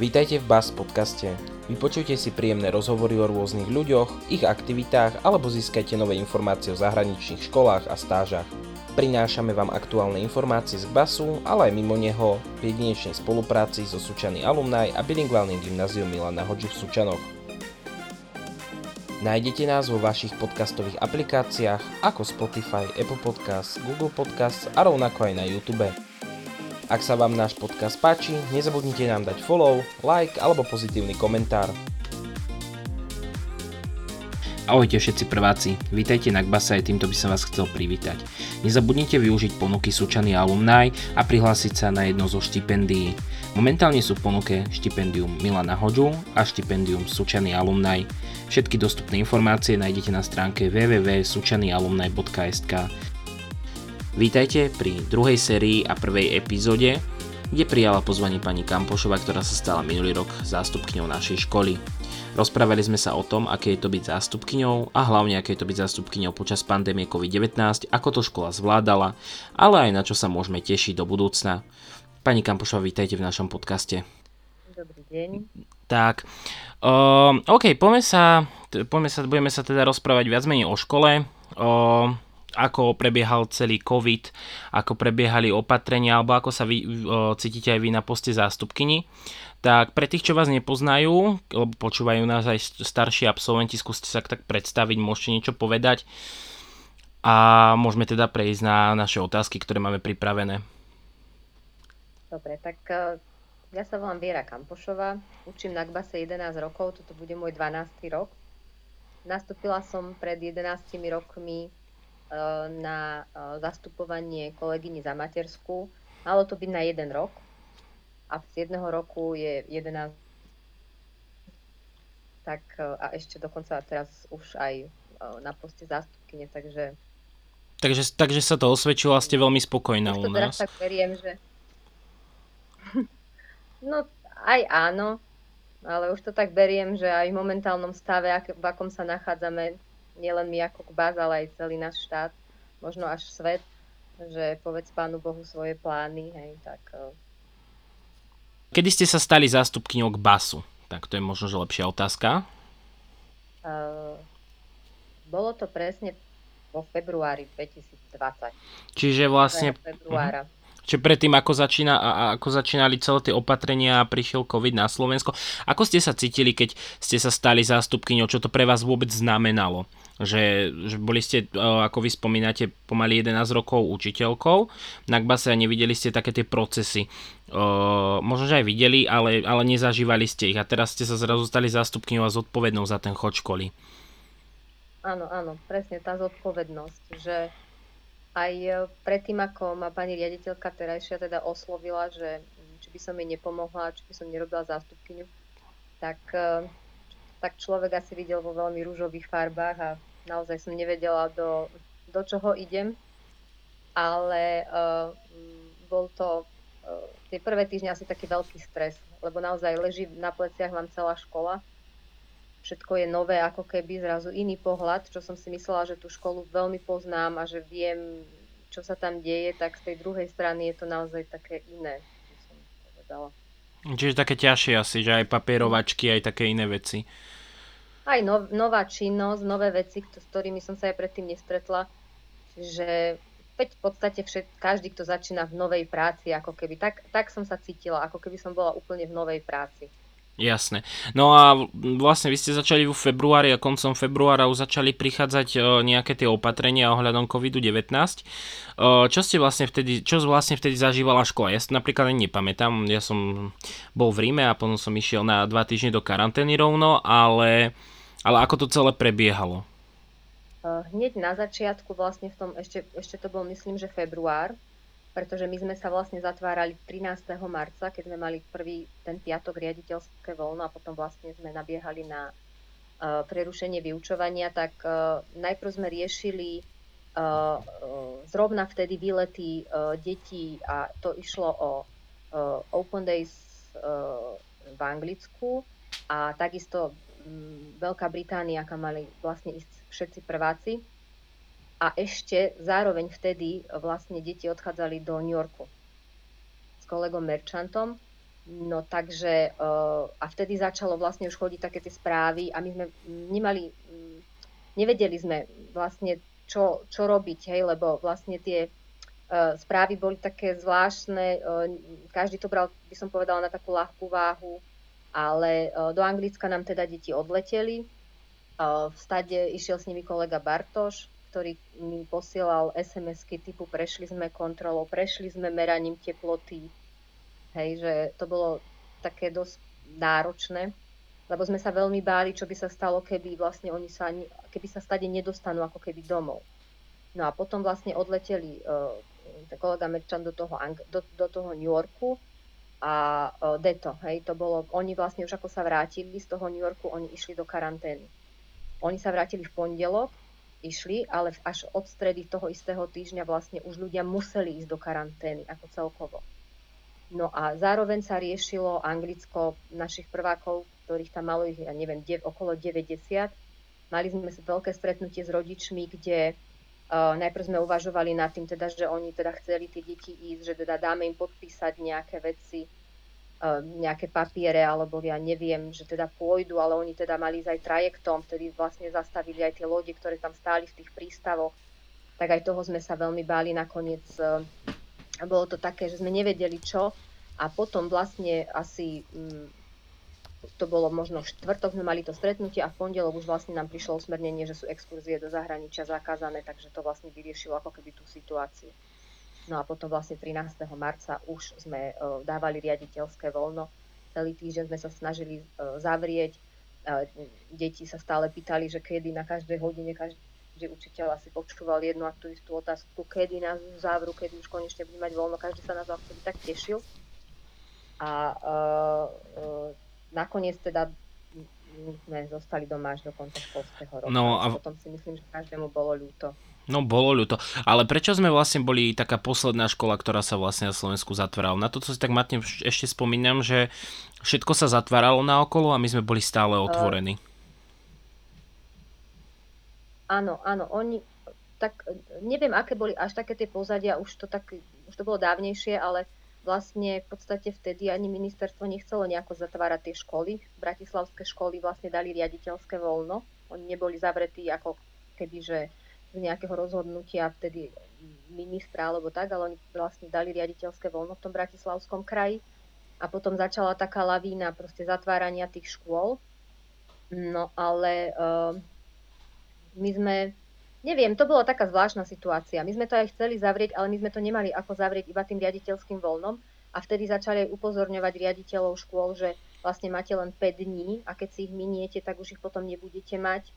Vítajte v BAS podcaste. Vypočujte si príjemné rozhovory o rôznych ľuďoch, ich aktivitách alebo získajte nové informácie o zahraničných školách a stážach. Prinášame vám aktuálne informácie z BASu, ale aj mimo neho v jedinečnej spolupráci so Sučany Alumni a bilingválnym gymnázium Milana Hodžu v Sučanoch. Nájdete nás vo vašich podcastových aplikáciách ako Spotify, Apple Podcasts, Google Podcasts a rovnako aj na YouTube. Ak sa vám náš podcast páči, nezabudnite nám dať follow, like alebo pozitívny komentár. Ahojte všetci prváci, vítajte na Kbase aj týmto by som vás chcel privítať. Nezabudnite využiť ponuky Sučany Alumni a prihlásiť sa na jedno zo štipendií. Momentálne sú v ponuke štipendium Milana Hoďu a štipendium Sučany Alumni. Všetky dostupné informácie nájdete na stránke www.sučanyalumni.sk Vítajte pri druhej sérii a prvej epizóde, kde prijala pozvanie pani Kampošova, ktorá sa stala minulý rok zástupkňou našej školy. Rozprávali sme sa o tom, aké je to byť zástupkyňou a hlavne aké je to byť zástupkyňou počas pandémie COVID-19, ako to škola zvládala, ale aj na čo sa môžeme tešiť do budúcna. Pani Kampošova, vítajte v našom podcaste. Dobrý deň. Tak, uh, OK, poďme sa, poďme sa, budeme sa teda rozprávať viac menej o škole. Uh, ako prebiehal celý COVID, ako prebiehali opatrenia, alebo ako sa vy cítite aj vy na poste zástupkyni. Tak pre tých, čo vás nepoznajú, lebo počúvajú nás aj starší absolventi, skúste sa tak predstaviť, môžete niečo povedať a môžeme teda prejsť na naše otázky, ktoré máme pripravené. Dobre, tak e, ja sa volám Viera Kampošová, učím na Gbase 11 rokov, toto bude môj 12. rok. Nastúpila som pred 11 rokmi na e, zastupovanie kolegyni za matersku. Malo to byť na jeden rok a z jedného roku je 11 tak e, a ešte dokonca teraz už aj na poste zástupkyne, takže Takže, takže sa to osvedčilo a ste veľmi spokojná u nás. Tak veriem, že no aj áno, ale už to tak beriem, že aj v momentálnom stave, v akom sa nachádzame, nielen my ako Kbaz, ale aj celý náš štát, možno až svet, že povedz Pánu Bohu svoje plány, hej, tak... Eh. Kedy ste sa stali zástupkyňou basu? Tak to je možno, že lepšia otázka. Uh, bolo to presne vo februári 2020. Čiže vlastne... Februára. Uh-huh. Čiže predtým, ako, začína, ako začínali celé tie opatrenia a prišiel COVID na Slovensko, ako ste sa cítili, keď ste sa stali zástupkyňou, čo to pre vás vôbec znamenalo? Že, že boli ste, e, ako vy spomínate, pomaly 11 rokov učiteľkou na Kbase a nevideli ste také tie procesy. Uh, možno, že aj videli, ale, ale nezažívali ste ich a teraz ste sa zrazu stali zástupkyňou a zodpovednou za ten chod školy. Áno, áno, presne tá zodpovednosť, že aj e, predtým, ako ma pani riaditeľka terajšia teda oslovila, že či by som jej nepomohla, či by som nerobila zástupkyňu, tak, e, tak človek asi videl vo veľmi rúžových farbách a naozaj som nevedela, do, do čoho idem. Ale uh, bol to uh, tie prvé týždne asi taký veľký stres, lebo naozaj leží na pleciach vám celá škola všetko je nové, ako keby zrazu iný pohľad, čo som si myslela, že tú školu veľmi poznám a že viem, čo sa tam deje, tak z tej druhej strany je to naozaj také iné, som povedala. Čiže také ťažšie asi, že aj papierovačky, aj také iné veci. Aj nov, nová činnosť, nové veci, s ktorými som sa aj predtým nestretla. Čiže v podstate všet, každý, kto začína v novej práci, ako keby, tak, tak som sa cítila, ako keby som bola úplne v novej práci. Jasné. No a vlastne vy ste začali v februári a koncom februára už začali prichádzať e, nejaké tie opatrenia ohľadom COVID-19. E, čo ste vlastne vtedy, čo vlastne vtedy zažívala škola? Ja si napríklad ani nepamätám, ja som bol v Ríme a potom som išiel na dva týždne do karantény rovno, ale, ale ako to celé prebiehalo? E, hneď na začiatku vlastne v tom, ešte, ešte to bol myslím, že február, pretože my sme sa vlastne zatvárali 13. marca, keď sme mali prvý ten piatok riaditeľské voľno a potom vlastne sme nabiehali na uh, prerušenie vyučovania, tak uh, najprv sme riešili uh, zrovna vtedy výlety detí a to išlo o Open Days v Anglicku a takisto um, Veľká Británia, kam mali vlastne ísť všetci prváci a ešte zároveň vtedy vlastne deti odchádzali do New Yorku s kolegom Merchantom No takže a vtedy začalo vlastne už chodiť také tie správy a my sme nemali, nevedeli sme vlastne čo, čo robiť, hej, lebo vlastne tie správy boli také zvláštne, každý to bral, by som povedala, na takú ľahkú váhu, ale do Anglicka nám teda deti odleteli, v stade išiel s nimi kolega Bartoš, ktorý mi posielal SMS-ky typu prešli sme kontrolou, prešli sme meraním teploty, hej, že to bolo také dosť náročné, lebo sme sa veľmi báli, čo by sa stalo, keby vlastne oni sa, keby sa stade nedostanú ako keby domov. No a potom vlastne odleteli uh, kolega Merčan do toho, do, do toho New Yorku a uh, Deto, hej, to bolo, oni vlastne už ako sa vrátili z toho New Yorku, oni išli do karantény. Oni sa vrátili v pondelok išli, ale až od stredy toho istého týždňa vlastne už ľudia museli ísť do karantény ako celkovo. No a zároveň sa riešilo Anglicko našich prvákov, ktorých tam malo ich, ja neviem, dev, okolo 90. Mali sme veľké stretnutie s rodičmi, kde uh, najprv sme uvažovali nad tým, teda, že oni teda chceli tie deti ísť, že teda dáme im podpísať nejaké veci, nejaké papiere, alebo ja neviem, že teda pôjdu, ale oni teda mali ísť aj trajektom, vtedy vlastne zastavili aj tie lode, ktoré tam stáli v tých prístavoch. Tak aj toho sme sa veľmi báli nakoniec. Ehm, bolo to také, že sme nevedeli čo a potom vlastne asi mm, to bolo možno v štvrtok, sme mali to stretnutie a v pondelok už vlastne nám prišlo usmernenie, že sú exkurzie do zahraničia zakázané, takže to vlastne vyriešilo ako keby tú situáciu. No a potom vlastne 13. marca už sme e, dávali riaditeľské voľno. Celý týždeň sme sa snažili e, zavrieť. Deti sa stále pýtali, že kedy na každej hodine každý učiteľ asi počúval jednu a tú istú otázku, kedy nás závru, kedy už konečne bude mať voľno. Každý sa nás vtedy tak tešil. A uh, uh, nakoniec teda sme zostali doma až do konca školského roka. No a potom si myslím, že každému bolo ľúto. No bolo ľúto. Ale prečo sme vlastne boli taká posledná škola, ktorá sa vlastne na Slovensku zatvárala? Na to, co si tak matne ešte spomínam, že všetko sa zatváralo na okolo a my sme boli stále otvorení. Uh, áno, áno. Oni, tak neviem, aké boli až také tie pozadia, už to, tak, už to bolo dávnejšie, ale vlastne v podstate vtedy ani ministerstvo nechcelo nejako zatvárať tie školy. Bratislavské školy vlastne dali riaditeľské voľno. Oni neboli zavretí ako keby, že nejakého rozhodnutia vtedy ministra alebo tak, ale oni vlastne dali riaditeľské voľno v tom bratislavskom kraji a potom začala taká lavína proste zatvárania tých škôl. No ale uh, my sme, neviem, to bola taká zvláštna situácia. My sme to aj chceli zavrieť, ale my sme to nemali ako zavrieť iba tým riaditeľským voľnom a vtedy začali aj upozorňovať riaditeľov škôl, že vlastne máte len 5 dní a keď si ich miniete, tak už ich potom nebudete mať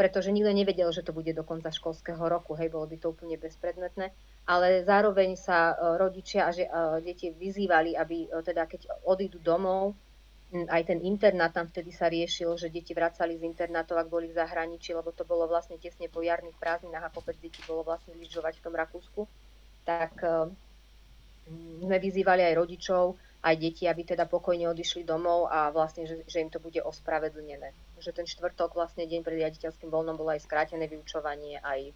pretože nikto nevedel, že to bude do konca školského roku, hej, bolo by to úplne bezpredmetné, ale zároveň sa e, rodičia a uh, deti vyzývali, aby uh, teda keď odídu domov, aj ten internát tam vtedy sa riešil, že deti vracali z internátov, ak boli v zahraničí, lebo to bolo vlastne tesne po jarných prázdninách a kopec detí bolo vlastne lyžovať v tom Rakúsku, tak sme vyzývali aj rodičov, aj deti, aby teda pokojne odišli domov a vlastne, že, že im to bude ospravedlnené. Že ten štvrtok, vlastne deň pred riaditeľským voľnom, bolo aj skrátené vyučovanie, aj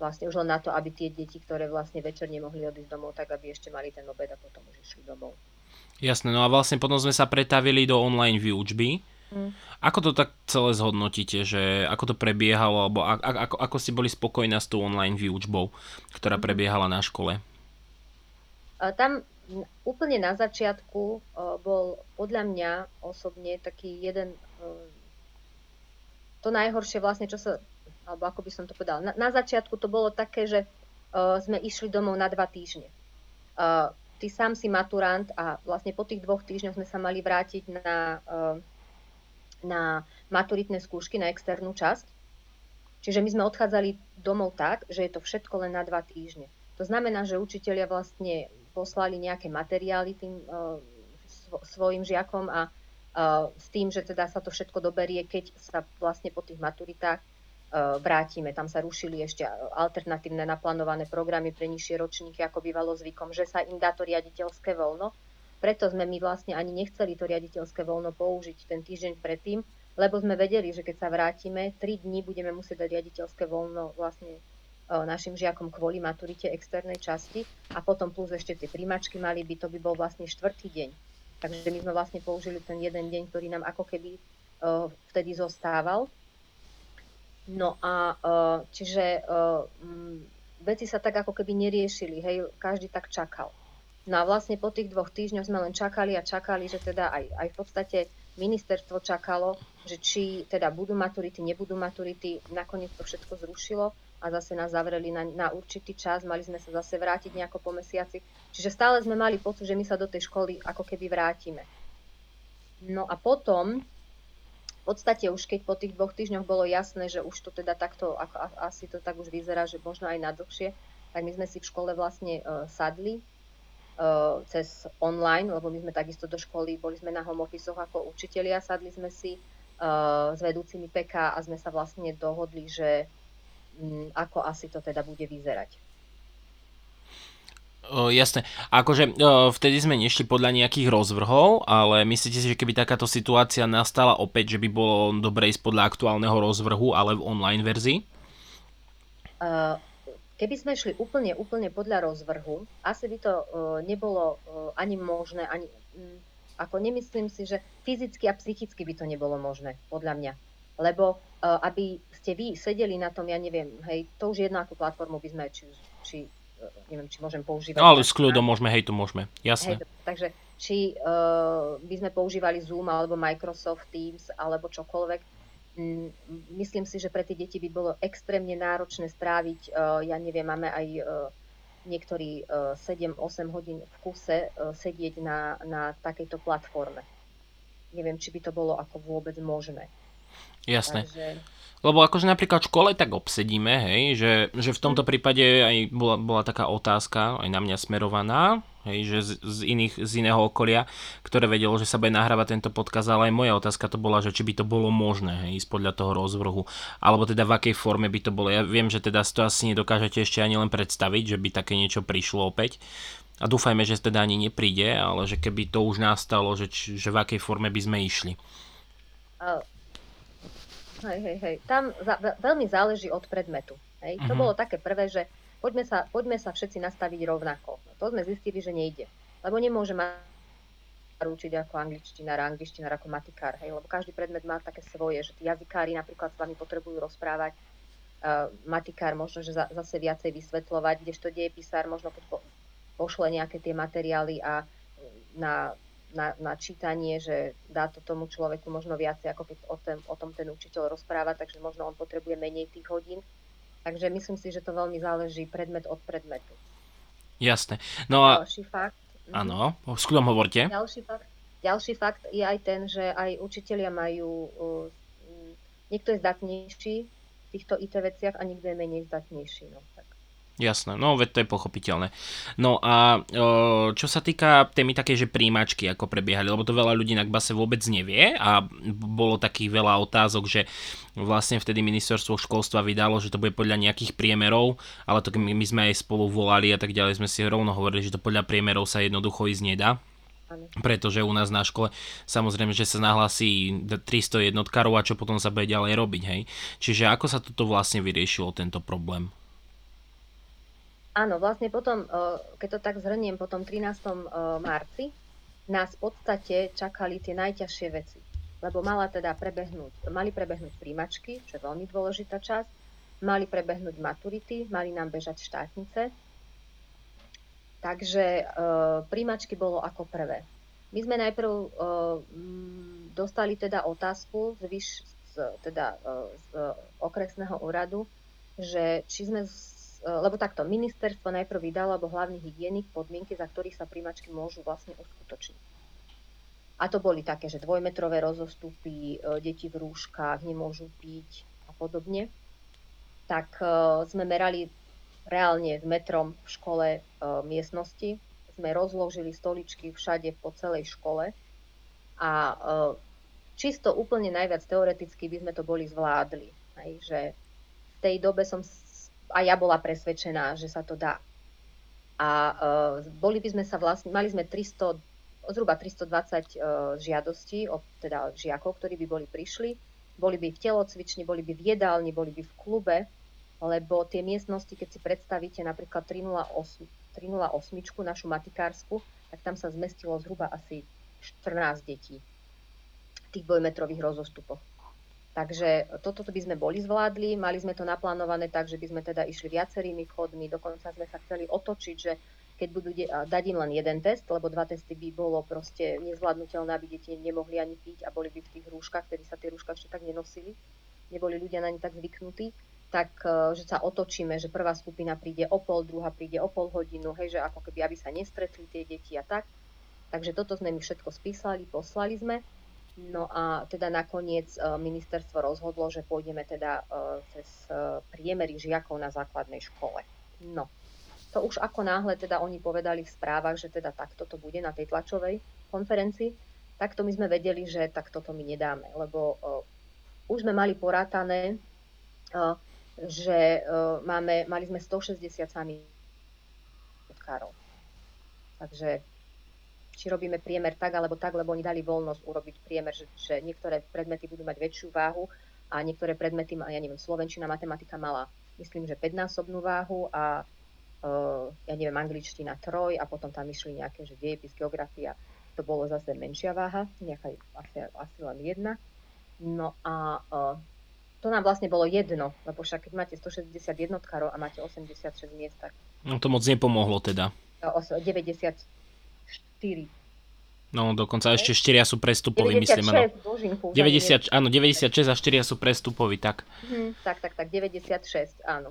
vlastne už len na to, aby tie deti, ktoré vlastne večer nemohli odísť domov, tak aby ešte mali ten obed a potom už išli domov. Jasné, no a vlastne potom sme sa pretavili do online výučby. Mm. Ako to tak celé zhodnotíte, že ako to prebiehalo, alebo ako, ako ste boli spokojná s tou online výučbou, ktorá mm. prebiehala na škole? Tam úplne na začiatku bol podľa mňa osobne taký jeden to najhoršie vlastne, čo sa, alebo ako by som to povedala, na, na začiatku to bolo také, že uh, sme išli domov na dva týždne. Uh, ty sám si maturant a vlastne po tých dvoch týždňoch sme sa mali vrátiť na, uh, na maturitné skúšky, na externú časť. Čiže my sme odchádzali domov tak, že je to všetko len na dva týždne. To znamená, že učitelia vlastne poslali nejaké materiály tým uh, svojim žiakom a s tým, že teda sa to všetko doberie, keď sa vlastne po tých maturitách uh, vrátime. Tam sa rušili ešte alternatívne naplánované programy pre nižšie ročníky, ako bývalo zvykom, že sa im dá to riaditeľské voľno. Preto sme my vlastne ani nechceli to riaditeľské voľno použiť ten týždeň predtým, lebo sme vedeli, že keď sa vrátime, 3 dní budeme musieť dať riaditeľské voľno vlastne našim žiakom kvôli maturite externej časti a potom plus ešte tie príjmačky mali by, to by bol vlastne štvrtý deň. Takže my sme vlastne použili ten jeden deň, ktorý nám ako keby uh, vtedy zostával. No a uh, čiže uh, veci sa tak ako keby neriešili, hej, každý tak čakal. No a vlastne po tých dvoch týždňoch sme len čakali a čakali, že teda aj, aj v podstate ministerstvo čakalo, že či teda budú maturity, nebudú maturity, nakoniec to všetko zrušilo a zase nás zavreli na, na určitý čas, mali sme sa zase vrátiť nejako po mesiaci. Čiže stále sme mali pocit, že my sa do tej školy ako keby vrátime. No a potom, v podstate už keď po tých dvoch týždňoch bolo jasné, že už to teda takto, ako, asi to tak už vyzerá, že možno aj na dlhšie, tak my sme si v škole vlastne uh, sadli uh, cez online, lebo my sme takisto do školy, boli sme na home office ako učitelia, sadli sme si uh, s vedúcimi PK a sme sa vlastne dohodli, že ako asi to teda bude vyzerať. O, jasné. Akože o, vtedy sme nešli podľa nejakých rozvrhov, ale myslíte si, že keby takáto situácia nastala opäť, že by bolo dobre ísť podľa aktuálneho rozvrhu, ale v online verzii? Uh, keby sme šli úplne, úplne podľa rozvrhu, asi by to uh, nebolo uh, ani možné, ani, um, ako nemyslím si, že fyzicky a psychicky by to nebolo možné, podľa mňa lebo uh, aby ste vy sedeli na tom, ja neviem, hej, to už jedno akú platformu by sme, či, či uh, neviem, či môžem používať. No, ale s kľudom môžeme, hej, to môžeme, jasné. Hej, takže či uh, by sme používali Zoom alebo Microsoft Teams alebo čokoľvek, mm, myslím si, že pre tie deti by bolo extrémne náročné stráviť, uh, ja neviem, máme aj uh, niektorí uh, 7-8 hodín v kuse uh, sedieť na, na takejto platforme. Neviem, či by to bolo ako vôbec možné. Jasné. Takže... Lebo akože napríklad v škole tak obsedíme, hej, že, že v tomto prípade aj bola, bola taká otázka, aj na mňa smerovaná, hej, že z, z, iných, z iného okolia, ktoré vedelo, že sa bude nahrávať tento podkaz, ale aj moja otázka to bola, že či by to bolo možné, hej, ísť podľa toho rozvrhu, alebo teda v akej forme by to bolo. Ja viem, že teda to asi nedokážete ešte ani len predstaviť, že by také niečo prišlo opäť, a dúfajme, že teda ani nepríde, ale že keby to už nastalo, že, že v akej forme by sme išli. Hej, hej, hej. Tam za, veľmi záleží od predmetu. Hej. Uh-huh. To mhm. bolo také prvé, že poďme sa, poďme sa všetci nastaviť rovnako. No, to sme zistili, že nejde. Lebo nemôže ma učiť ako angličtina, angličtina ako matikár, hej, lebo každý predmet má také svoje, že tí jazykári napríklad s vami potrebujú rozprávať, uh, matikár možno, že za, zase viacej vysvetľovať, kdežto dejepisár možno keď po, pošle nejaké tie materiály a na na, na čítanie, že dá to tomu človeku možno viacej, ako keď o, ten, o tom ten učiteľ rozpráva, takže možno on potrebuje menej tých hodín. Takže myslím si, že to veľmi záleží predmet od predmetu. Jasné. No a... Ďalší fakt. Mhm. Áno, s kľudom hovorte. Ďalší fakt, ďalší fakt je aj ten, že aj učitelia majú... Uh, niekto je zdatnejší v týchto IT veciach a niekto je menej zdatnejší. No. Jasné, no veď to je pochopiteľné. No a čo sa týka témy také, že príjimačky ako prebiehali, lebo to veľa ľudí na base vôbec nevie a bolo takých veľa otázok, že vlastne vtedy ministerstvo školstva vydalo, že to bude podľa nejakých priemerov, ale to my sme aj spolu volali a tak ďalej, sme si rovno hovorili, že to podľa priemerov sa jednoducho ísť nedá. Pretože u nás na škole samozrejme, že sa nahlasí 300 jednotkárov a čo potom sa bude ďalej robiť, hej. Čiže ako sa toto vlastne vyriešilo, tento problém? Áno, vlastne potom, eh, keď to tak zhrniem, po tom 13. Eh, marci nás v podstate čakali tie najťažšie veci. Lebo mala teda prebehnúť, mali prebehnúť príjmačky, čo je veľmi dôležitá časť, mali prebehnúť maturity, mali nám bežať štátnice. Takže e, príjmačky bolo ako prvé. My sme najprv e, dostali teda otázku z, vyš, z, teda, e, z okresného úradu, že či sme E, lebo takto, ministerstvo najprv vydalo, alebo hlavný hygienik, podmienky, za ktorých sa príjmačky môžu vlastne uskutočniť. A to boli také, že dvojmetrové rozostupy, e, deti v rúškach nemôžu piť a podobne. Tak e, sme merali reálne s metrom v škole miestnosti. Sme rozložili stoličky všade po celej škole a čisto úplne najviac teoreticky by sme to boli zvládli. Hej, že v tej dobe som a ja bola presvedčená, že sa to dá. A uh, boli by sme sa vlastne, mali sme 300, zhruba 320 uh, e, žiadostí od teda žiakov, ktorí by boli prišli. Boli by v telocvični, boli by v jedálni, boli by v klube, lebo tie miestnosti, keď si predstavíte napríklad 308, 308 našu matikársku, tak tam sa zmestilo zhruba asi 14 detí v tých dvojmetrových rozostupoch. Takže toto by sme boli zvládli, mali sme to naplánované tak, že by sme teda išli viacerými chodmi, dokonca sme sa chceli otočiť, že keď budú de- dať im len jeden test, lebo dva testy by bolo proste nezvládnutelné, aby deti nemohli ani piť a boli by v tých rúškach, kedy sa tie rúška ešte tak nenosili, neboli ľudia na ne tak zvyknutí, tak e, že sa otočíme, že prvá skupina príde o pol, druhá príde o pol hodinu, hej, že ako keby aby sa nestretli tie deti a tak. Takže toto sme my všetko spísali, poslali sme. No a teda nakoniec e, ministerstvo rozhodlo, že pôjdeme teda e, cez priemery žiakov na základnej škole. No, to už ako náhle teda oni povedali v správach, že teda takto to bude na tej tlačovej konferencii, takto my sme vedeli, že takto to my nedáme, lebo už sme mali porátané že máme, mali sme 160 sami odkárov. Takže či robíme priemer tak alebo tak, lebo oni dali voľnosť urobiť priemer, že, že niektoré predmety budú mať väčšiu váhu a niektoré predmety, ja neviem, slovenčina, matematika mala, myslím, že 5-násobnú váhu a uh, ja neviem, angličtina troj a potom tam išli nejaké, že dejepis, geografia, to bolo zase menšia váha, nejaká asi, asi len jedna. No a uh, to nám vlastne bolo jedno, lebo však keď máte 160 jednotkárov a máte 86 miest, tak... No to moc nepomohlo teda. 94. No dokonca ešte 4 sú prestupoví, 96, myslím. Áno. Božinku, 90, áno, 96 a 4 sú prestupoví, tak. Hmm, tak, tak, tak, 96, áno.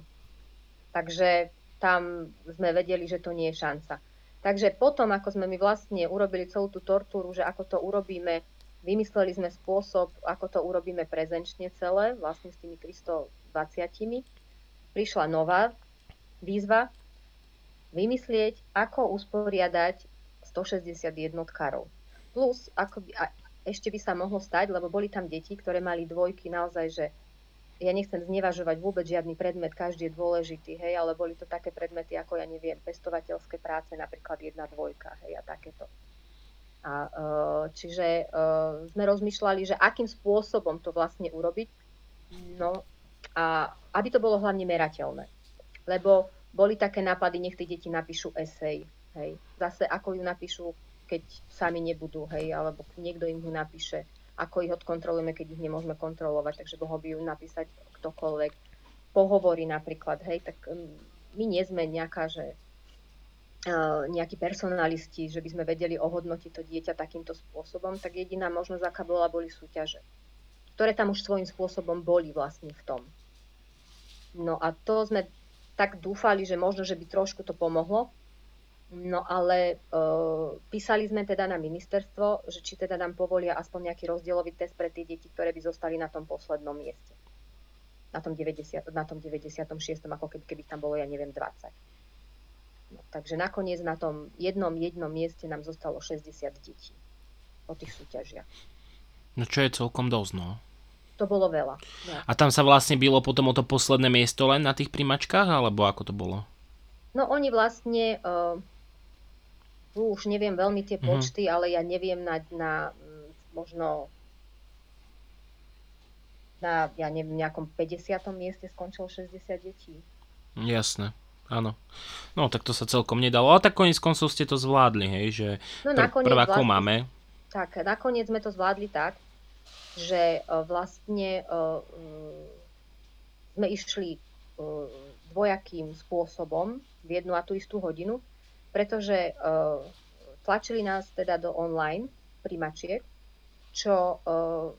Takže tam sme vedeli, že to nie je šanca. Takže potom, ako sme my vlastne urobili celú tú tortúru, že ako to urobíme Vymysleli sme spôsob, ako to urobíme prezenčne celé, vlastne s tými 320. Prišla nová výzva vymyslieť, ako usporiadať 160 jednotkárov. Plus, ako by, a ešte by sa mohlo stať, lebo boli tam deti, ktoré mali dvojky naozaj, že ja nechcem znevažovať vôbec žiadny predmet, každý je dôležitý, hej, ale boli to také predmety ako, ja neviem, pestovateľské práce, napríklad jedna dvojka, hej, a takéto. A, e, čiže e, sme rozmýšľali, že akým spôsobom to vlastne urobiť, no a aby to bolo hlavne merateľné. Lebo boli také nápady, nech tie deti napíšu esej, hej. Zase ako ju napíšu, keď sami nebudú, hej, alebo niekto im ju napíše, ako ich odkontrolujeme, keď ich nemôžeme kontrolovať, takže mohol by ju napísať ktokoľvek. Pohovory napríklad, hej, tak mm, my nie sme nejaká, že nejakí personalisti, že by sme vedeli ohodnotiť to dieťa takýmto spôsobom, tak jediná možnosť, aká bola, boli súťaže, ktoré tam už svojím spôsobom boli vlastne v tom. No a to sme tak dúfali, že možno, že by trošku to pomohlo, no ale e, písali sme teda na ministerstvo, že či teda nám povolia aspoň nejaký rozdielový test pre tie deti, ktoré by zostali na tom poslednom mieste. Na tom, 90, na tom 96. ako keby, keby tam bolo, ja neviem, 20. No, takže nakoniec na tom jednom jednom mieste nám zostalo 60 detí po tých súťažiach. No čo je celkom dosť, no. To bolo veľa. No. A tam sa vlastne bylo potom o to posledné miesto len na tých primačkách, alebo ako to bolo? No oni vlastne, uh, už neviem veľmi tie mhm. počty, mm-hmm. ale ja neviem na, na možno na, ja neviem, nejakom 50. mieste skončilo 60 detí. Jasné. Áno. No tak to sa celkom nedalo. Ale tak koniec koncov ste to zvládli, hej, že no, pr- prvákov zvládli, máme. Tak, nakoniec sme to zvládli tak, že uh, vlastne uh, sme išli uh, dvojakým spôsobom v jednu a tú istú hodinu, pretože uh, tlačili nás teda do online primačiek, čo uh,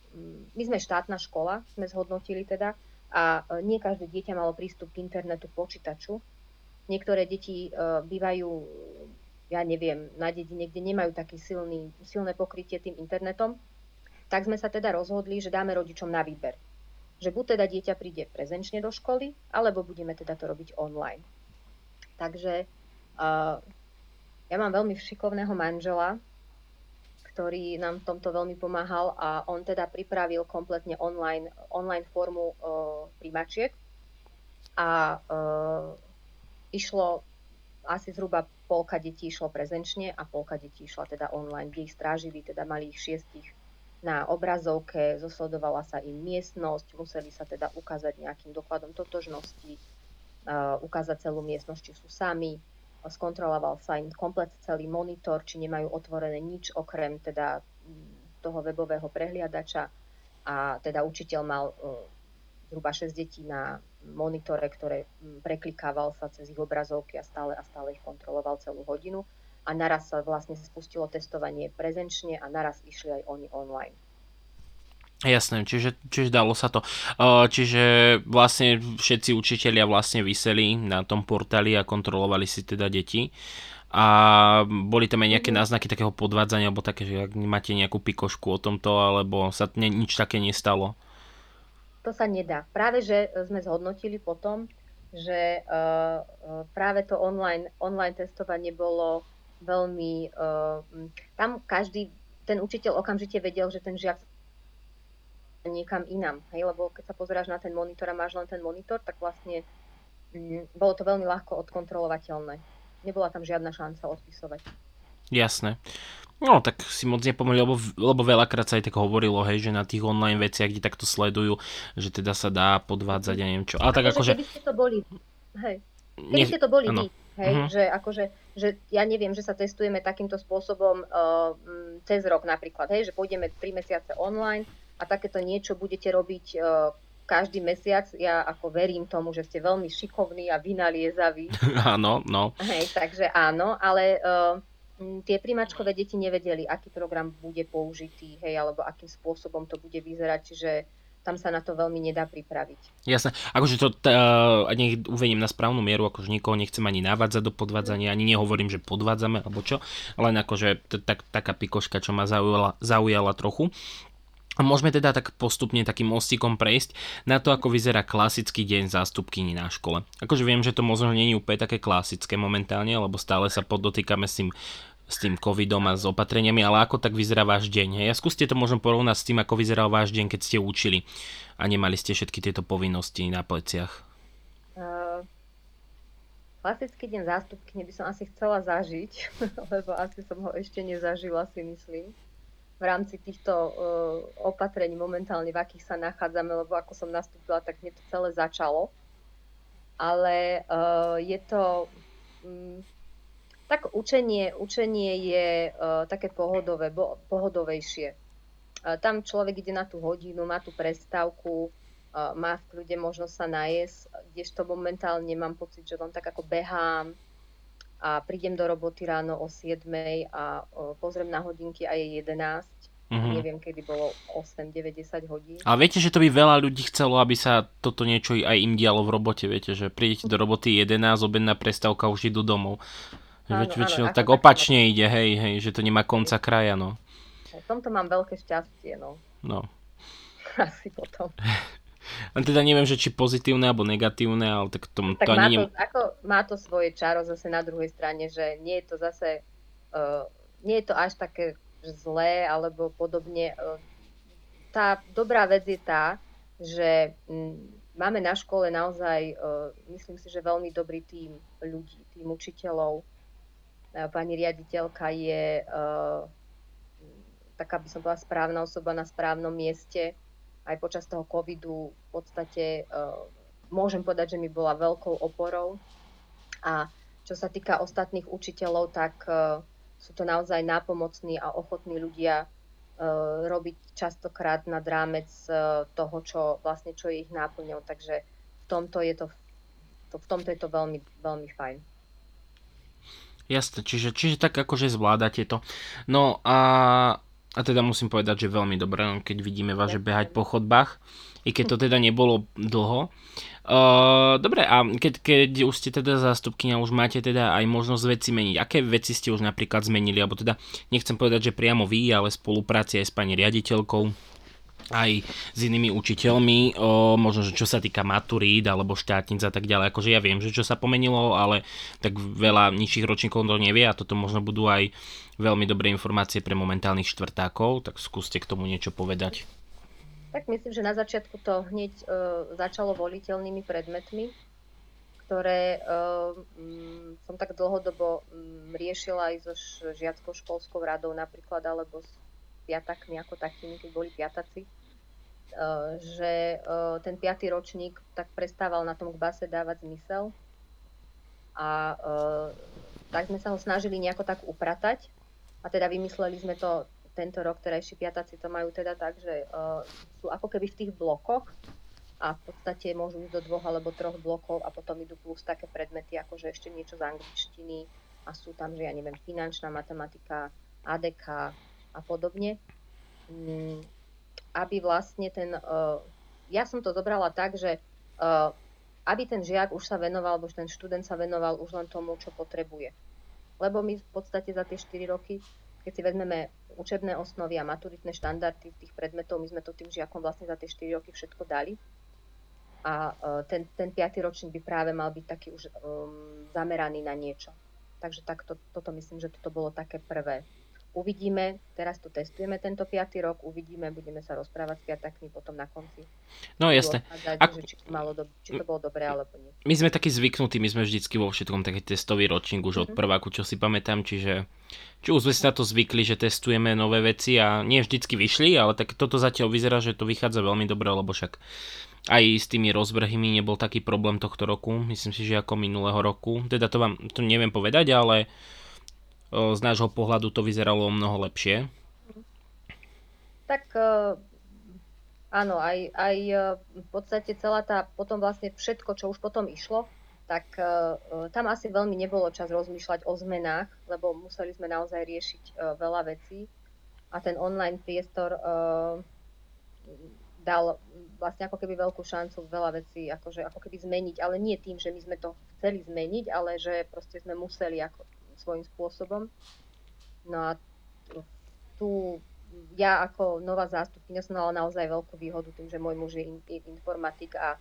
my sme štátna škola, sme zhodnotili teda, a nie každé dieťa malo prístup k internetu, počítaču, Niektoré deti uh, bývajú, ja neviem, na dedine, kde nemajú silný, silné pokrytie tým internetom. Tak sme sa teda rozhodli, že dáme rodičom na výber. Že buď teda dieťa príde prezenčne do školy, alebo budeme teda to robiť online. Takže uh, ja mám veľmi šikovného manžela, ktorý nám v tomto veľmi pomáhal a on teda pripravil kompletne online, online formu uh, príjmačiek a uh, išlo asi zhruba polka detí išlo prezenčne a polka detí išla teda online, kde ich strážili, teda mali ich šiestich na obrazovke, zosledovala sa im miestnosť, museli sa teda ukázať nejakým dokladom totožnosti, uh, ukázať celú miestnosť, či sú sami skontroloval sa im komplet celý monitor, či nemajú otvorené nič okrem teda toho webového prehliadača a teda učiteľ mal zhruba 6 detí na monitore, ktoré preklikával sa cez ich obrazovky a stále a stále ich kontroloval celú hodinu a naraz sa vlastne spustilo testovanie prezenčne a naraz išli aj oni online. Jasné, čiže, čiže dalo sa to. Čiže vlastne všetci učitelia vlastne vyseli na tom portáli a kontrolovali si teda deti. A boli tam aj nejaké mhm. náznaky takého podvádzania, alebo také, že ak máte nejakú pikošku o tomto, alebo sa ne, nič také nestalo? To sa nedá. Práve, že sme zhodnotili potom, že uh, práve to online, online testovanie bolo veľmi... Uh, tam každý, ten učiteľ okamžite vedel, že ten žiak niekam inám. Hej? Lebo keď sa pozeráš na ten monitor a máš len ten monitor, tak vlastne mm, bolo to veľmi ľahko odkontrolovateľné. Nebola tam žiadna šanca odpisovať. Jasné. No, tak si moc nepomohli, lebo, lebo veľakrát sa aj tak hovorilo, hej, že na tých online veciach, kde takto sledujú, že teda sa dá podvádzať a neviem čo. Ale tak akože... Keby ste to boli, hej, keby ne... ste to boli ano. vy, hej, uh-huh. že akože, že ja neviem, že sa testujeme takýmto spôsobom uh, cez rok napríklad, hej, že pôjdeme 3 mesiace online, a takéto niečo budete robiť e, každý mesiac. Ja ako verím tomu, že ste veľmi šikovní a vynaliezaví. áno, no. Hej, takže áno, ale uh, tie primačkové deti nevedeli, aký program bude použitý, hej, alebo akým spôsobom to bude vyzerať, čiže tam sa na to veľmi nedá pripraviť. Jasné. Akože to, uh, nech uvediem na správnu mieru, akože nikoho nechcem ani navádzať do podvádzania, ani nehovorím, že podvádzame, alebo čo, len akože tak, taká pikoška, čo ma zaujala, zaujala trochu. A môžeme teda tak postupne takým mostikom prejsť na to, ako vyzerá klasický deň zástupkyni na škole. Akože viem, že to možno nie je úplne také klasické momentálne, lebo stále sa podotýkame s tým, s tým covidom a s opatreniami, ale ako tak vyzerá váš deň? Hej? A skúste to možno porovnať s tým, ako vyzeral váš deň, keď ste učili a nemali ste všetky tieto povinnosti na pleciach. Uh, klasický deň zástupkyne by som asi chcela zažiť, lebo asi som ho ešte nezažila, si myslím v rámci týchto uh, opatrení momentálne, v akých sa nachádzame, lebo ako som nastúpila, tak mne to celé začalo. Ale uh, je to... Um, tak učenie, učenie je uh, také pohodové, bo, pohodovejšie. Uh, tam človek ide na tú hodinu, má tú prestávku, uh, má v kľude možnosť sa najesť, kdežto momentálne mám pocit, že len tak ako behám, a prídem do roboty ráno o 7 a o, pozriem na hodinky a je 11. Mm-hmm. Neviem, kedy bolo 8, 9, 10 hodín. Ale viete, že to by veľa ľudí chcelo, aby sa toto niečo aj im dialo v robote, viete, že prídete do roboty 11, obedná prestávka, už idú domov. Áno, Več, väčšinou tak opačne tak... ide, hej, hej, že to nemá konca kraja, no. V tomto mám veľké šťastie, no. No. Asi potom. Len teda neviem, že či pozitívne alebo negatívne, ale tak to, tak to ani... Má to, ako, má to svoje čaro zase na druhej strane, že nie je to zase, uh, nie je to až také zlé alebo podobne. Uh, tá dobrá vec je tá, že m, máme na škole naozaj, uh, myslím si, že veľmi dobrý tým ľudí, tým učiteľov. Uh, pani riaditeľka je uh, taká by som bola správna osoba na správnom mieste aj počas toho covidu v podstate uh, môžem povedať, že mi bola veľkou oporou. A čo sa týka ostatných učiteľov, tak uh, sú to naozaj nápomocní a ochotní ľudia uh, robiť častokrát nad rámec toho, čo vlastne čo je ich náplňou. Takže v tomto je to, to, v tomto je to veľmi, veľmi fajn. Jasne, čiže, čiže tak akože zvládate to. No a a teda musím povedať, že veľmi dobré, keď vidíme vás, že behať po chodbách, i keď to teda nebolo dlho. Uh, dobre, a keď, keď už ste teda zástupkynia, už máte teda aj možnosť veci meniť. Aké veci ste už napríklad zmenili? Alebo teda, nechcem povedať, že priamo vy, ale spolupráci aj s pani riaditeľkou aj s inými učiteľmi, o, možno, že čo sa týka maturít alebo štátnic a tak ďalej. Akože ja viem, že čo sa pomenilo, ale tak veľa nižších ročníkov to nevie a toto možno budú aj veľmi dobré informácie pre momentálnych štvrtákov, tak skúste k tomu niečo povedať. Tak myslím, že na začiatku to hneď uh, začalo voliteľnými predmetmi, ktoré uh, um, som tak dlhodobo um, riešila aj so žiackou školskou radou napríklad, alebo s piatakmi ako takými, keď boli piataci. Uh, že uh, ten piatý ročník tak prestával na tom k base dávať zmysel a uh, tak sme sa ho snažili nejako tak upratať a teda vymysleli sme to tento rok, terajší piataci to majú teda tak, že sú ako keby v tých blokoch a v podstate môžu ísť do dvoch alebo troch blokov a potom idú plus také predmety, ako že ešte niečo z angličtiny a sú tam, že ja neviem, finančná matematika, ADK a podobne. Aby vlastne ten, uh, ja som to zobrala tak, že uh, aby ten žiak už sa venoval, alebo ten študent sa venoval už len tomu, čo potrebuje. Lebo my v podstate za tie 4 roky, keď si vezmeme učebné osnovy a maturitné štandardy tých predmetov, my sme to tým žiakom vlastne za tie 4 roky všetko dali. A uh, ten, ten 5. ročník by práve mal byť taký už um, zameraný na niečo. Takže tak to, toto myslím, že toto bolo také prvé Uvidíme, teraz to testujeme tento piatý rok, uvidíme, budeme sa rozprávať s piatakmi potom na konci. No jasne. Ak... či, to malo do... či to bolo dobré alebo nie. My sme takí zvyknutí, my sme vždycky vo všetkom taký testový ročník už mm-hmm. od mhm. prváku, čo si pamätám, čiže či už sme si na to zvykli, že testujeme nové veci a nie vždycky vyšli, ale tak toto zatiaľ vyzerá, že to vychádza veľmi dobre, lebo však aj s tými rozbrhmi nebol taký problém tohto roku, myslím si, že ako minulého roku. Teda to vám to neviem povedať, ale z nášho pohľadu to vyzeralo mnoho lepšie. Tak áno, aj, aj v podstate celá tá, potom vlastne všetko, čo už potom išlo, tak tam asi veľmi nebolo čas rozmýšľať o zmenách, lebo museli sme naozaj riešiť veľa vecí a ten online priestor dal vlastne ako keby veľkú šancu veľa vecí akože, ako keby zmeniť, ale nie tým, že my sme to chceli zmeniť, ale že proste sme museli ako, svojím spôsobom. No a tu ja ako nová zástupkynia som mala naozaj veľkú výhodu tým, že môj muž je informatik a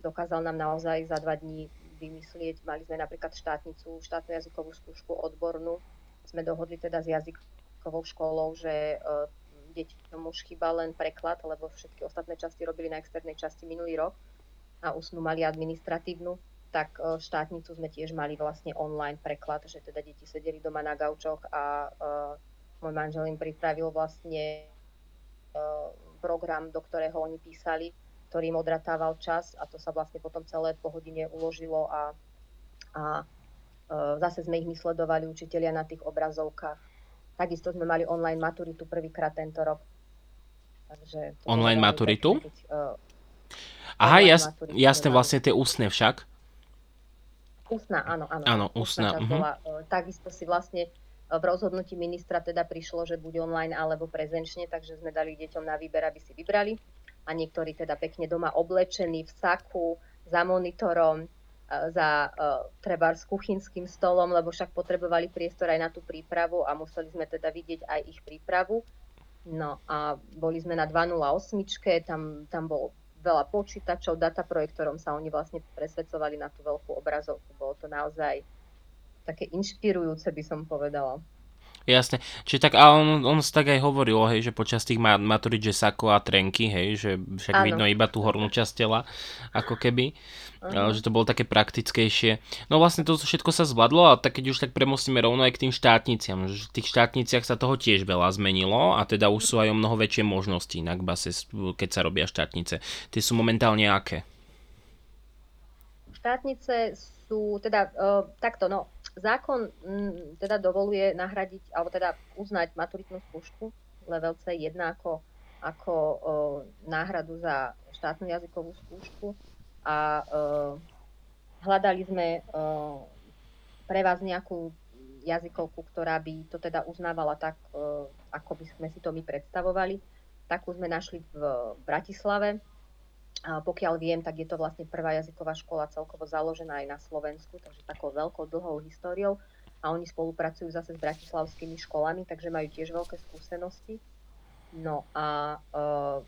dokázal nám naozaj za dva dní vymyslieť. Mali sme napríklad štátnicu, štátnu jazykovú skúšku odbornú. Sme dohodli teda s jazykovou školou, že uh, deťom už chýba len preklad, lebo všetky ostatné časti robili na externej časti minulý rok a usnú mali administratívnu tak e, štátnicu sme tiež mali vlastne online preklad, že teda deti sedeli doma na gaučoch a uh, môj manžel im pripravil vlastne uh, program, do ktorého oni písali, ktorý im odratával čas a to sa vlastne potom celé po hodine uložilo a, a zase sme ich my sledovali učitelia na tých obrazovkách. Takisto sme mali online maturitu prvýkrát tento rok. Takže online maturitu? Keď, uh, Aha, jas, jasne, vlastne tie ústne však. Ústna, áno, áno. Áno, ústna. ústna uh-huh. bola, takisto si vlastne e, v rozhodnutí ministra teda prišlo, že bude online alebo prezenčne, takže sme dali deťom na výber, aby si vybrali. A niektorí teda pekne doma oblečení v saku, za monitorom, e, za treba s kuchynským stolom, lebo však potrebovali priestor aj na tú prípravu a museli sme teda vidieť aj ich prípravu. No a boli sme na 208, tam, tam bol veľa počítačov, dataprojektorom sa oni vlastne presvedcovali na tú veľkú obrazovku. Bolo to naozaj také inšpirujúce, by som povedala. Jasne. Čiže tak, a on, on tak aj hovoril, hej, že počas tých maturit, že sako a trenky, hej, že však ano. vidno iba tú hornú časť tela, ako keby, uh-huh. že to bolo také praktickejšie. No vlastne to všetko sa zvládlo a tak keď už tak premostíme rovno aj k tým štátniciam, že v tých štátniciach sa toho tiež veľa zmenilo a teda už sú aj o mnoho väčšie možnosti na base, keď sa robia štátnice. Tie sú momentálne aké? Štátnice sú teda uh, takto, no zákon mm, teda dovoluje nahradiť, alebo teda uznať maturitnú skúšku level C1 ako, ako o, náhradu za štátnu jazykovú skúšku a o, hľadali sme o, pre vás nejakú jazykovku, ktorá by to teda uznávala tak, o, ako by sme si to my predstavovali. Takú sme našli v Bratislave pokiaľ viem, tak je to vlastne prvá jazyková škola celkovo založená aj na Slovensku, takže takou veľkou dlhou históriou a oni spolupracujú zase s bratislavskými školami, takže majú tiež veľké skúsenosti. No a uh,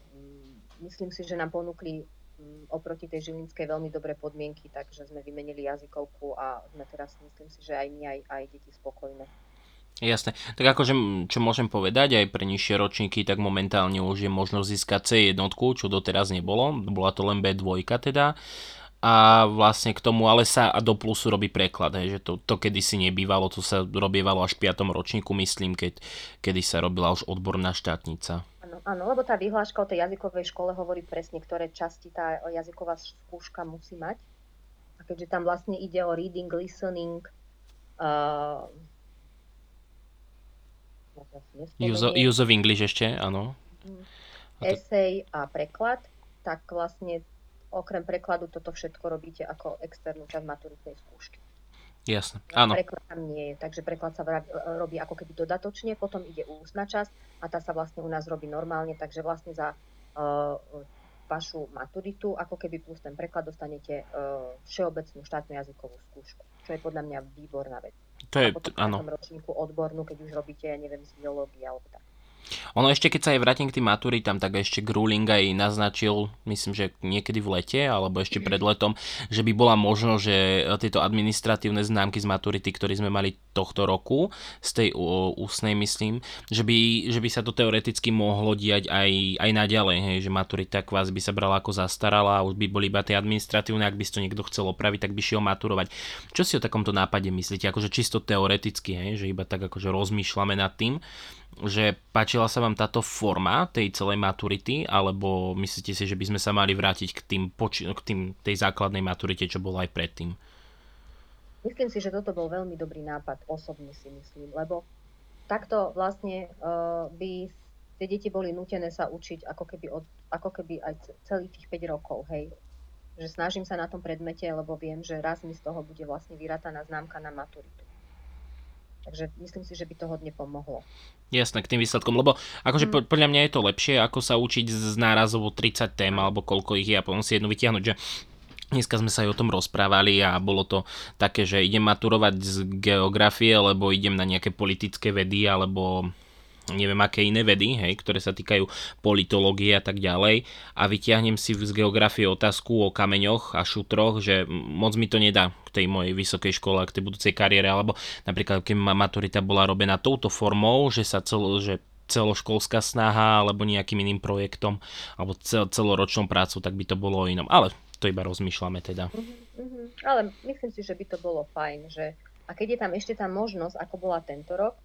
myslím si, že nám ponúkli um, oproti tej Žilinskej veľmi dobré podmienky, takže sme vymenili jazykovku a sme teraz, myslím si, že aj my, aj, aj deti spokojné. Jasné. Tak akože, čo môžem povedať, aj pre nižšie ročníky, tak momentálne už je možnosť získať C1, čo doteraz nebolo. Bola to len B2 teda. A vlastne k tomu ale sa do plusu robí preklad, hej, že to, to kedysi nebývalo, to sa robievalo až v 5. ročníku, myslím, keď, kedy sa robila už odborná štátnica. Áno, áno, lebo tá vyhláška o tej jazykovej škole hovorí presne, ktoré časti tá jazyková skúška musí mať. A keďže tam vlastne ide o reading, listening, uh, use, use of English ešte, áno. Esej a preklad, tak vlastne okrem prekladu toto všetko robíte ako externú časť maturitnej skúšky. Jasne, áno. Preklad tam nie je, takže preklad sa robí ako keby dodatočne, potom ide ústna časť a tá sa vlastne u nás robí normálne, takže vlastne za uh, vašu maturitu, ako keby plus ten preklad dostanete uh, všeobecnú štátnu jazykovú skúšku, čo je podľa mňa výborná vec. To je, áno. ročníku odbornú, keď už robíte, ja neviem, z biológie alebo tak. Ono ešte, keď sa aj vrátim k tým maturitám, tak ešte Gruling aj naznačil, myslím, že niekedy v lete, alebo ešte pred letom, že by bola možno, že tieto administratívne známky z maturity, ktoré sme mali tohto roku, z tej úsnej myslím, že by, že by sa to teoreticky mohlo diať aj, aj naďalej, hej, že maturita kvás by sa brala ako zastarala a už by boli iba tie administratívne, ak by si to niekto chcel opraviť, tak by šiel maturovať. Čo si o takomto nápade myslíte? Akože čisto teoreticky, hej, že iba tak akože rozmýšľame nad tým, že páčila sa vám táto forma tej celej maturity, alebo myslíte si, že by sme sa mali vrátiť k, tým, k tým, tej základnej maturite, čo bola aj predtým? Myslím si, že toto bol veľmi dobrý nápad, osobne si myslím, lebo takto vlastne uh, by tie deti boli nutené sa učiť ako keby, od, ako keby aj celých tých 5 rokov, hej. Že snažím sa na tom predmete, lebo viem, že raz mi z toho bude vlastne vyrátaná známka na maturitu. Takže myslím si, že by to hodne pomohlo. Jasné, k tým výsledkom, lebo akože mm. podľa mňa je to lepšie, ako sa učiť z nárazovo 30 tém, alebo koľko ich je a potom si jednu vytiahnuť, že Dneska sme sa aj o tom rozprávali a bolo to také, že idem maturovať z geografie, alebo idem na nejaké politické vedy, alebo neviem aké iné vedy, hej, ktoré sa týkajú politológie a tak ďalej a vyťahnem si z geografie otázku o kameňoch a šutroch, že moc mi to nedá k tej mojej vysokej škole a k tej budúcej kariére, alebo napríklad keď maturita bola robená touto formou, že sa celo, že celoškolská snaha alebo nejakým iným projektom alebo cel, celoročnou prácou, tak by to bolo inom. Ale to iba rozmýšľame teda. Uh-huh, Ale myslím si, že by to bolo fajn, že a keď je tam ešte tá možnosť, ako bola tento rok,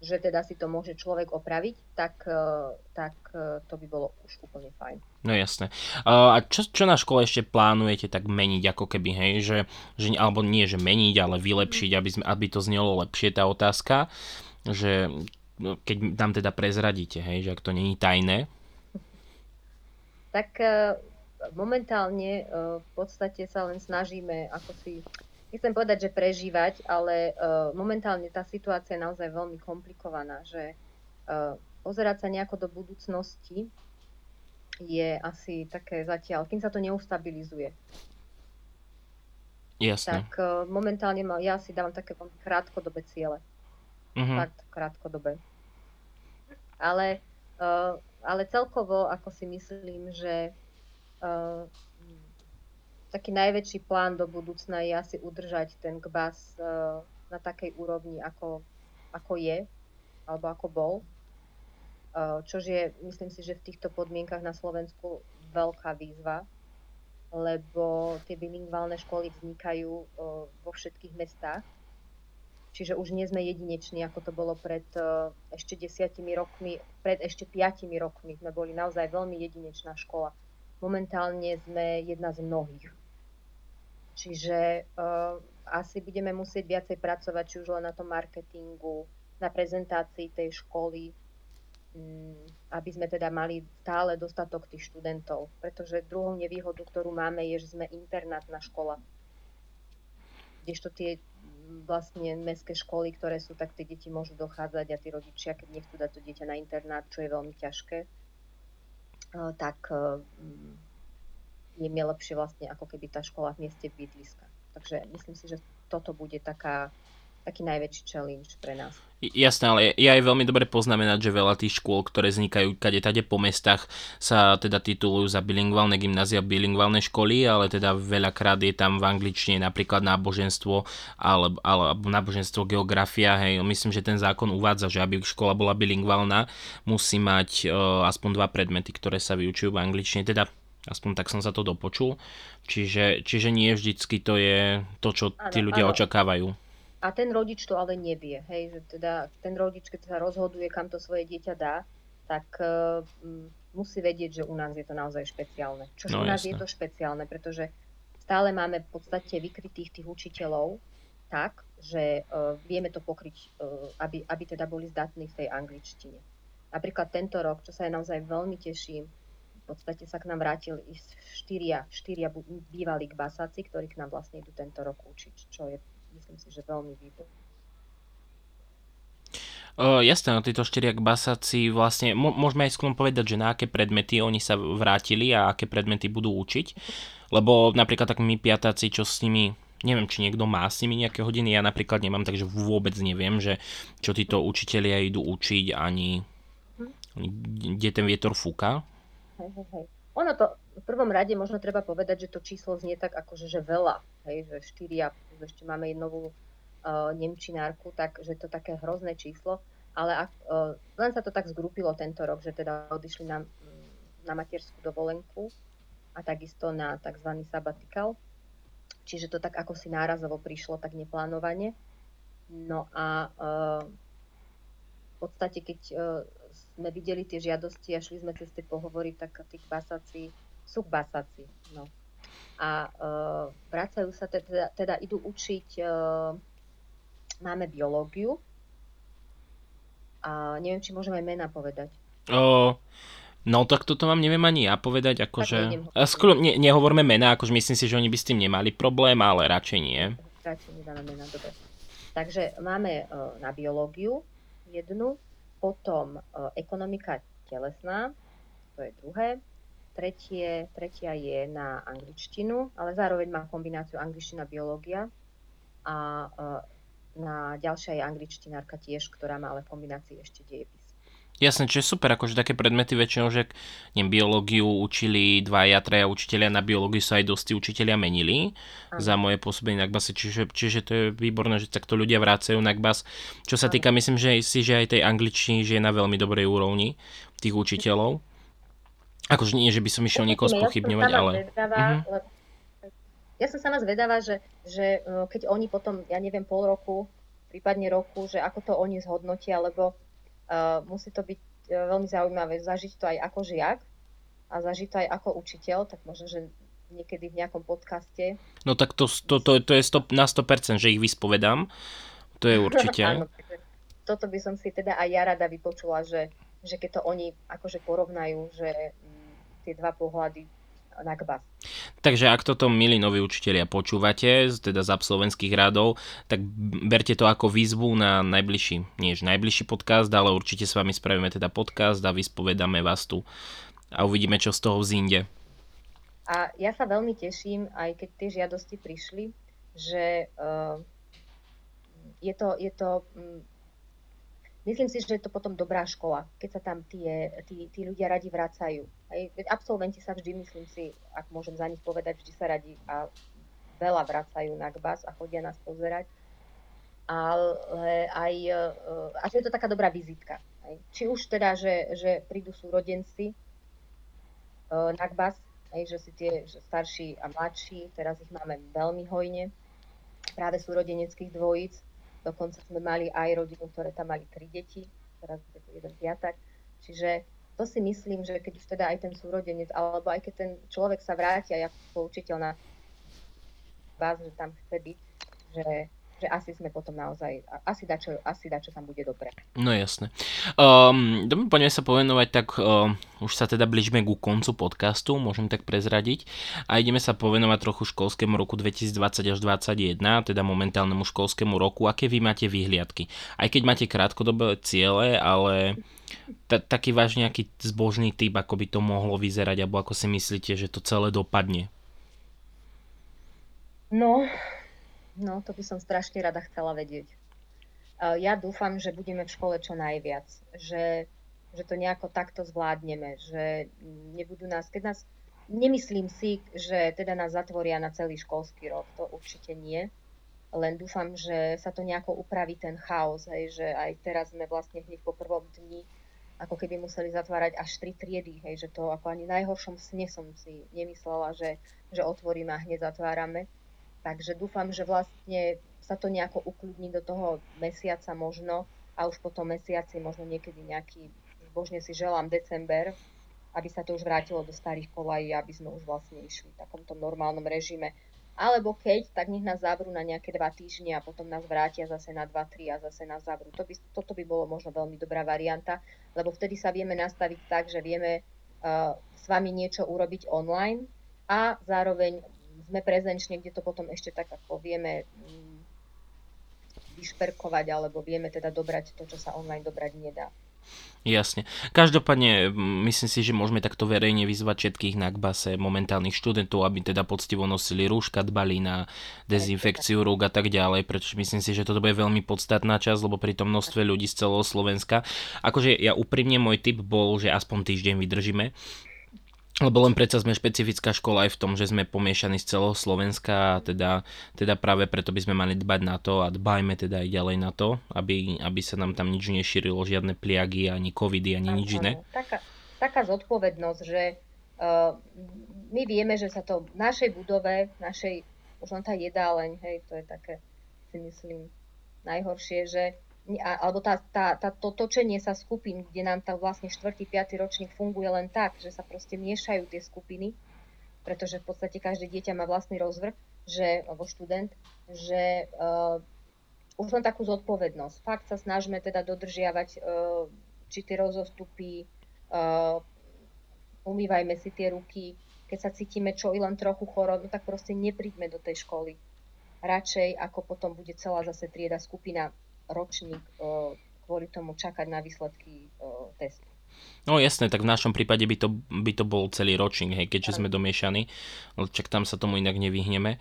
že teda si to môže človek opraviť, tak, e, tak e, to by bolo už úplne fajn. No jasné. A čo, čo na škole ešte plánujete tak meniť, ako keby, hej, že, že alebo nie, že meniť, ale vylepšiť, aby, sme, aby to znelo lepšie tá otázka, že no, keď tam teda prezradíte, hej, že ak to není tajné. Tak e, momentálne v podstate sa len snažíme ako si nechcem povedať, že prežívať, ale uh, momentálne tá situácia je naozaj veľmi komplikovaná, že uh, pozerať sa nejako do budúcnosti je asi také zatiaľ, kým sa to neustabilizuje. Jasne. Tak uh, momentálne mal, ja si dávam také krátkodobé ciele. Uh-huh. Fakt krátkodobé. Ale, uh, ale celkovo, ako si myslím, že uh, taký najväčší plán do budúcna je asi udržať ten kbas uh, na takej úrovni, ako, ako je, alebo ako bol. Uh, čož je, myslím si, že v týchto podmienkach na Slovensku veľká výzva, lebo tie bilingválne školy vznikajú uh, vo všetkých mestách. Čiže už nie sme jedineční, ako to bolo pred ešte desiatimi rokmi, pred ešte piatimi rokmi sme boli naozaj veľmi jedinečná škola. Momentálne sme jedna z mnohých. Čiže uh, asi budeme musieť viacej pracovať, či už len na tom marketingu, na prezentácii tej školy, um, aby sme teda mali stále dostatok tých študentov. Pretože druhou nevýhodu, ktorú máme, je, že sme internátna škola. Kdežto tie vlastne mestské školy, ktoré sú, tak tie deti môžu dochádzať a tí rodičia, keď nechcú dať to dieťa na internát, čo je veľmi ťažké, uh, tak uh, je mi lepšie vlastne ako keby tá škola v mieste bydliska. Takže myslím si, že toto bude taká, taký najväčší challenge pre nás. Jasné, ale je aj veľmi dobre poznamenať, že veľa tých škôl, ktoré vznikajú kade tade po mestách, sa teda titulujú za bilingválne gymnázia, bilingválne školy, ale teda veľakrát je tam v angličtine napríklad náboženstvo alebo, alebo náboženstvo geografia. Hej. Myslím, že ten zákon uvádza, že aby škola bola bilingválna, musí mať uh, aspoň dva predmety, ktoré sa vyučujú v angličtine, teda Aspoň tak som sa to dopočul. Čiže, čiže nie vždycky to je to, čo ano, tí ľudia ano. očakávajú. A ten rodič to ale nevie, hej, že teda ten rodič, keď sa rozhoduje, kam to svoje dieťa dá, tak uh, musí vedieť, že u nás je to naozaj špeciálne. Čož no, u nás jasne. je to špeciálne, pretože stále máme v podstate vykrytých tých učiteľov tak, že uh, vieme to pokryť, uh, aby, aby teda boli zdatní v tej angličtine. Napríklad tento rok, čo sa ja naozaj veľmi teším, podstate sa k nám vrátili štyria, štyria bývalí basáci, ktorí k nám vlastne idú tento rok učiť, čo je, myslím si, že veľmi výborné. Uh, jasné, no títo štyria basáci vlastne, môžeme aj sklom povedať, že na aké predmety oni sa vrátili a aké predmety budú učiť. Lebo napríklad tak my piatáci, čo s nimi neviem, či niekto má s nimi nejaké hodiny, ja napríklad nemám, takže vôbec neviem, že čo títo učitelia idú učiť, ani, ani kde ten vietor fúka. Ono to v prvom rade možno treba povedať, že to číslo znie tak akože že veľa, hej, že štyria, ešte máme jednovú uh, nemčinárku, tak že to také hrozné číslo, ale ak, uh, len sa to tak zgrupilo tento rok, že teda odišli na, na materskú dovolenku a takisto na tzv. sabbatical Čiže to tak ako si nárazovo prišlo, tak neplánovane. No a uh, v podstate, keď uh, sme videli tie žiadosti a šli sme cez tie pohovory, tak tí basáci sú basáci. No. A uh, vracajú sa, teda, teda idú učiť, uh, máme biológiu, a neviem, či môžeme aj mená povedať. O, No tak toto vám neviem ani ja povedať, akože... Skôr ne, nehovorme mená, akože myslím si, že oni by s tým nemali problém, ale radšej nie. Radšej nedáme mená, dobre. Takže máme uh, na biológiu jednu, potom uh, ekonomika telesná, to je druhé. Tretie, tretia je na angličtinu, ale zároveň má kombináciu angličtina biológia. A uh, na ďalšia je angličtinárka tiež, ktorá má ale v kombinácii ešte dejepis. Jasné, čiže super, akože také predmety väčšinou, že neviem, biológiu učili dvaja, traja učiteľia, na biológiu sa aj dosti učiteľia menili Aha. za moje pôsobenie na Kbase, čiže, čiže to je výborné, že takto ľudia vrácajú na Kbas. Čo sa týka, myslím, že si, že aj tej angličtiny, že je na veľmi dobrej úrovni tých učiteľov. Akože nie, že by som išiel niekoho spochybňovať, ja ale... uh-huh. Ja som sama zvedavá, že, že e, keď oni potom, ja neviem, pol roku, prípadne roku, že ako to oni zhodnotia, lebo musí to byť uh, veľmi zaujímavé zažiť to aj ako žiak a zažiť to aj ako učiteľ, tak možno, že niekedy v nejakom podcaste. No tak to, to, to, to je stop, na 100%, že ich vyspovedám. To je určite. Áno, toto by som si teda aj ja rada vypočula, že, že keď to oni akože porovnajú, že m, tie dva pohľady na KBAS. Takže ak toto, milí noví učiteľia, počúvate, teda z absolventských radov, tak berte to ako výzvu na najbližší, nie najbližší podcast, ale určite s vami spravíme teda podcast a vyspovedáme vás tu a uvidíme, čo z toho vzínde. A ja sa veľmi teším, aj keď tie žiadosti prišli, že uh, je to, je to um, myslím si, že je to potom dobrá škola, keď sa tam tie, tí, tí ľudia radi vracajú. Veď absolventi sa vždy, myslím si, ak môžem za nich povedať, vždy sa radi a veľa vracajú na GBAS a chodia nás pozerať. Ale aj, e, a že je to taká dobrá vizitka. Či už teda, že, že prídu súrodenci e, na GBAS, hej, že si tie že starší a mladší, teraz ich máme veľmi hojne, práve súrodeneckých dvojíc, Dokonca sme mali aj rodinu, ktoré tam mali tri deti, teraz je to jeden piatak. Čiže to si myslím, že keď už teda aj ten súrodenec, alebo aj keď ten človek sa vráti aj ako učiteľ na vás, že tam chce byť, že že asi sme potom naozaj, asi dačo, asi dačo tam bude dobre. No jasné. Um, poďme sa povenovať, tak um, už sa teda blížime ku koncu podcastu, môžem tak prezradiť. A ideme sa povenovať trochu školskému roku 2020 až 2021, teda momentálnemu školskému roku. Aké vy máte vyhliadky? Aj keď máte krátkodobé ciele, ale t- taký váš nejaký zbožný typ, ako by to mohlo vyzerať, alebo ako si myslíte, že to celé dopadne? No, No, to by som strašne rada chcela vedieť. Ja dúfam, že budeme v škole čo najviac, že, že to nejako takto zvládneme, že nebudú nás, keď nás, nemyslím si, že teda nás zatvoria na celý školský rok, to určite nie, len dúfam, že sa to nejako upraví ten chaos, hej, že aj teraz sme vlastne hneď po prvom dni ako keby museli zatvárať až tri triedy, hej, že to ako ani najhoršom sne som si nemyslela, že, že otvoríme a hneď zatvárame. Takže dúfam, že vlastne sa to nejako ukludní do toho mesiaca možno a už po tom mesiaci možno niekedy nejaký, božne si želám december, aby sa to už vrátilo do starých kolají, aby sme už vlastne išli v takomto normálnom režime. alebo keď, tak nech nás zavrú na nejaké dva týždne a potom nás vrátia zase na 2-3 a zase nás zavrú. To by, toto by bolo možno veľmi dobrá varianta, lebo vtedy sa vieme nastaviť tak, že vieme uh, s vami niečo urobiť online a zároveň sme prezenčne, kde to potom ešte tak ako vieme um, vyšperkovať alebo vieme teda dobrať to, čo sa online dobrať nedá. Jasne. Každopádne myslím si, že môžeme takto verejne vyzvať všetkých na kbase momentálnych študentov, aby teda poctivo nosili rúška, dbali na dezinfekciu rúk a tak ďalej, pretože myslím si, že toto bude veľmi podstatná časť, lebo pri tom množstve ľudí z celého Slovenska. Akože ja úprimne môj tip bol, že aspoň týždeň vydržíme, lebo len predsa sme špecifická škola aj v tom, že sme pomiešaní z celého Slovenska a teda, teda práve preto by sme mali dbať na to a dbajme teda aj ďalej na to, aby, aby sa nám tam nič nešírilo, žiadne pliagy, ani covidy, ani nič iné. Taká, taká zodpovednosť, že uh, my vieme, že sa to v našej budove, našej, už len tá jedáleň, hej, to je také, si myslím, najhoršie, že alebo tá, tá, tá, to točenie sa skupín, kde nám tá vlastne 4. 5. ročník funguje len tak, že sa proste miešajú tie skupiny, pretože v podstate každé dieťa má vlastný rozvrh, že, alebo študent, že uh, už len takú zodpovednosť. Fakt sa snažíme teda dodržiavať uh, či tie rozostupy, uh, umývajme si tie ruky, keď sa cítime čo i len trochu choro, no tak proste nepríďme do tej školy. Radšej, ako potom bude celá zase trieda skupina ročník kvôli tomu čakať na výsledky testu. No jasné, tak v našom prípade by to, by to bol celý ročník, hej, keďže sme domiešaní, čak tam sa tomu inak nevyhneme.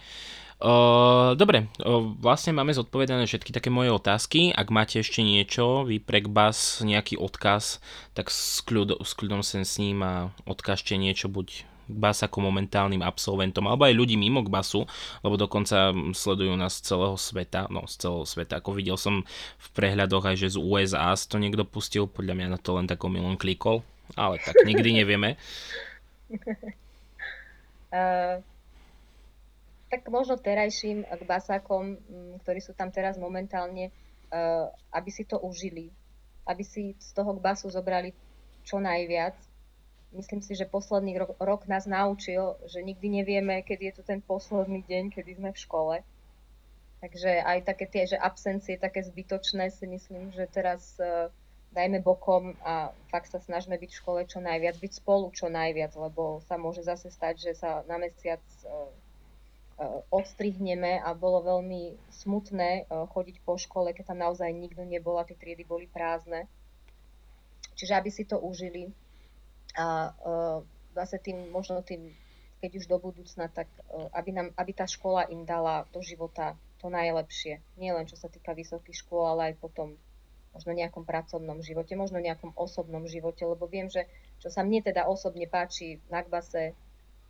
Uh, dobre, uh, vlastne máme zodpovedané všetky také moje otázky. Ak máte ešte niečo, vy pre Gbas nejaký odkaz, tak s, kľud, s kľudom sem s ním a odkážte niečo buď Bas ako momentálnym absolventom, alebo aj ľudí mimo Basu, lebo dokonca sledujú nás z celého sveta, no z celého sveta, ako videl som v prehľadoch aj, že z USA to niekto pustil, podľa mňa na to len takom milom klikol, ale tak nikdy nevieme. Uh, tak možno terajším basákom, ktorí sú tam teraz momentálne, uh, aby si to užili, aby si z toho basu zobrali čo najviac, myslím si, že posledný rok, rok nás naučil, že nikdy nevieme, kedy je to ten posledný deň, kedy sme v škole. Takže aj také tie, že absencie také zbytočné si myslím, že teraz uh, dajme bokom a fakt sa snažíme byť v škole čo najviac, byť spolu čo najviac, lebo sa môže zase stať, že sa na mesiac uh, uh, odstrihneme a bolo veľmi smutné uh, chodiť po škole, keď tam naozaj nikto nebol a tie triedy boli prázdne. Čiže aby si to užili, a uh, zase tým, možno tým, keď už do budúcna, tak uh, aby, nám, aby tá škola im dala do života to najlepšie. Nie len čo sa týka vysokých škôl, ale aj potom možno nejakom pracovnom živote, možno nejakom osobnom živote, lebo viem, že čo sa mne teda osobne páči na Gbase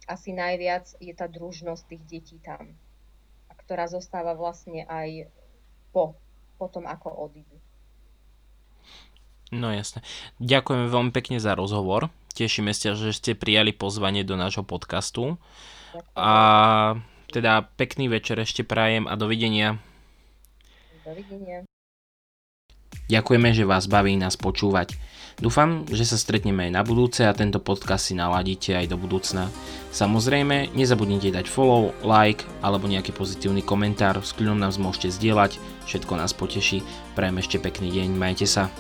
asi najviac je tá družnosť tých detí tam, a ktorá zostáva vlastne aj po, po tom, ako odídu. No jasne. Ďakujeme veľmi pekne za rozhovor. Tešíme sa, že ste prijali pozvanie do nášho podcastu. A teda pekný večer ešte prajem a dovidenia. Dovidenia. Ďakujeme, že vás baví nás počúvať. Dúfam, že sa stretneme aj na budúce a tento podcast si naladíte aj do budúcna. Samozrejme, nezabudnite dať follow, like alebo nejaký pozitívny komentár, s kľudom nás môžete zdieľať, všetko nás poteší. Prajem ešte pekný deň, majte sa.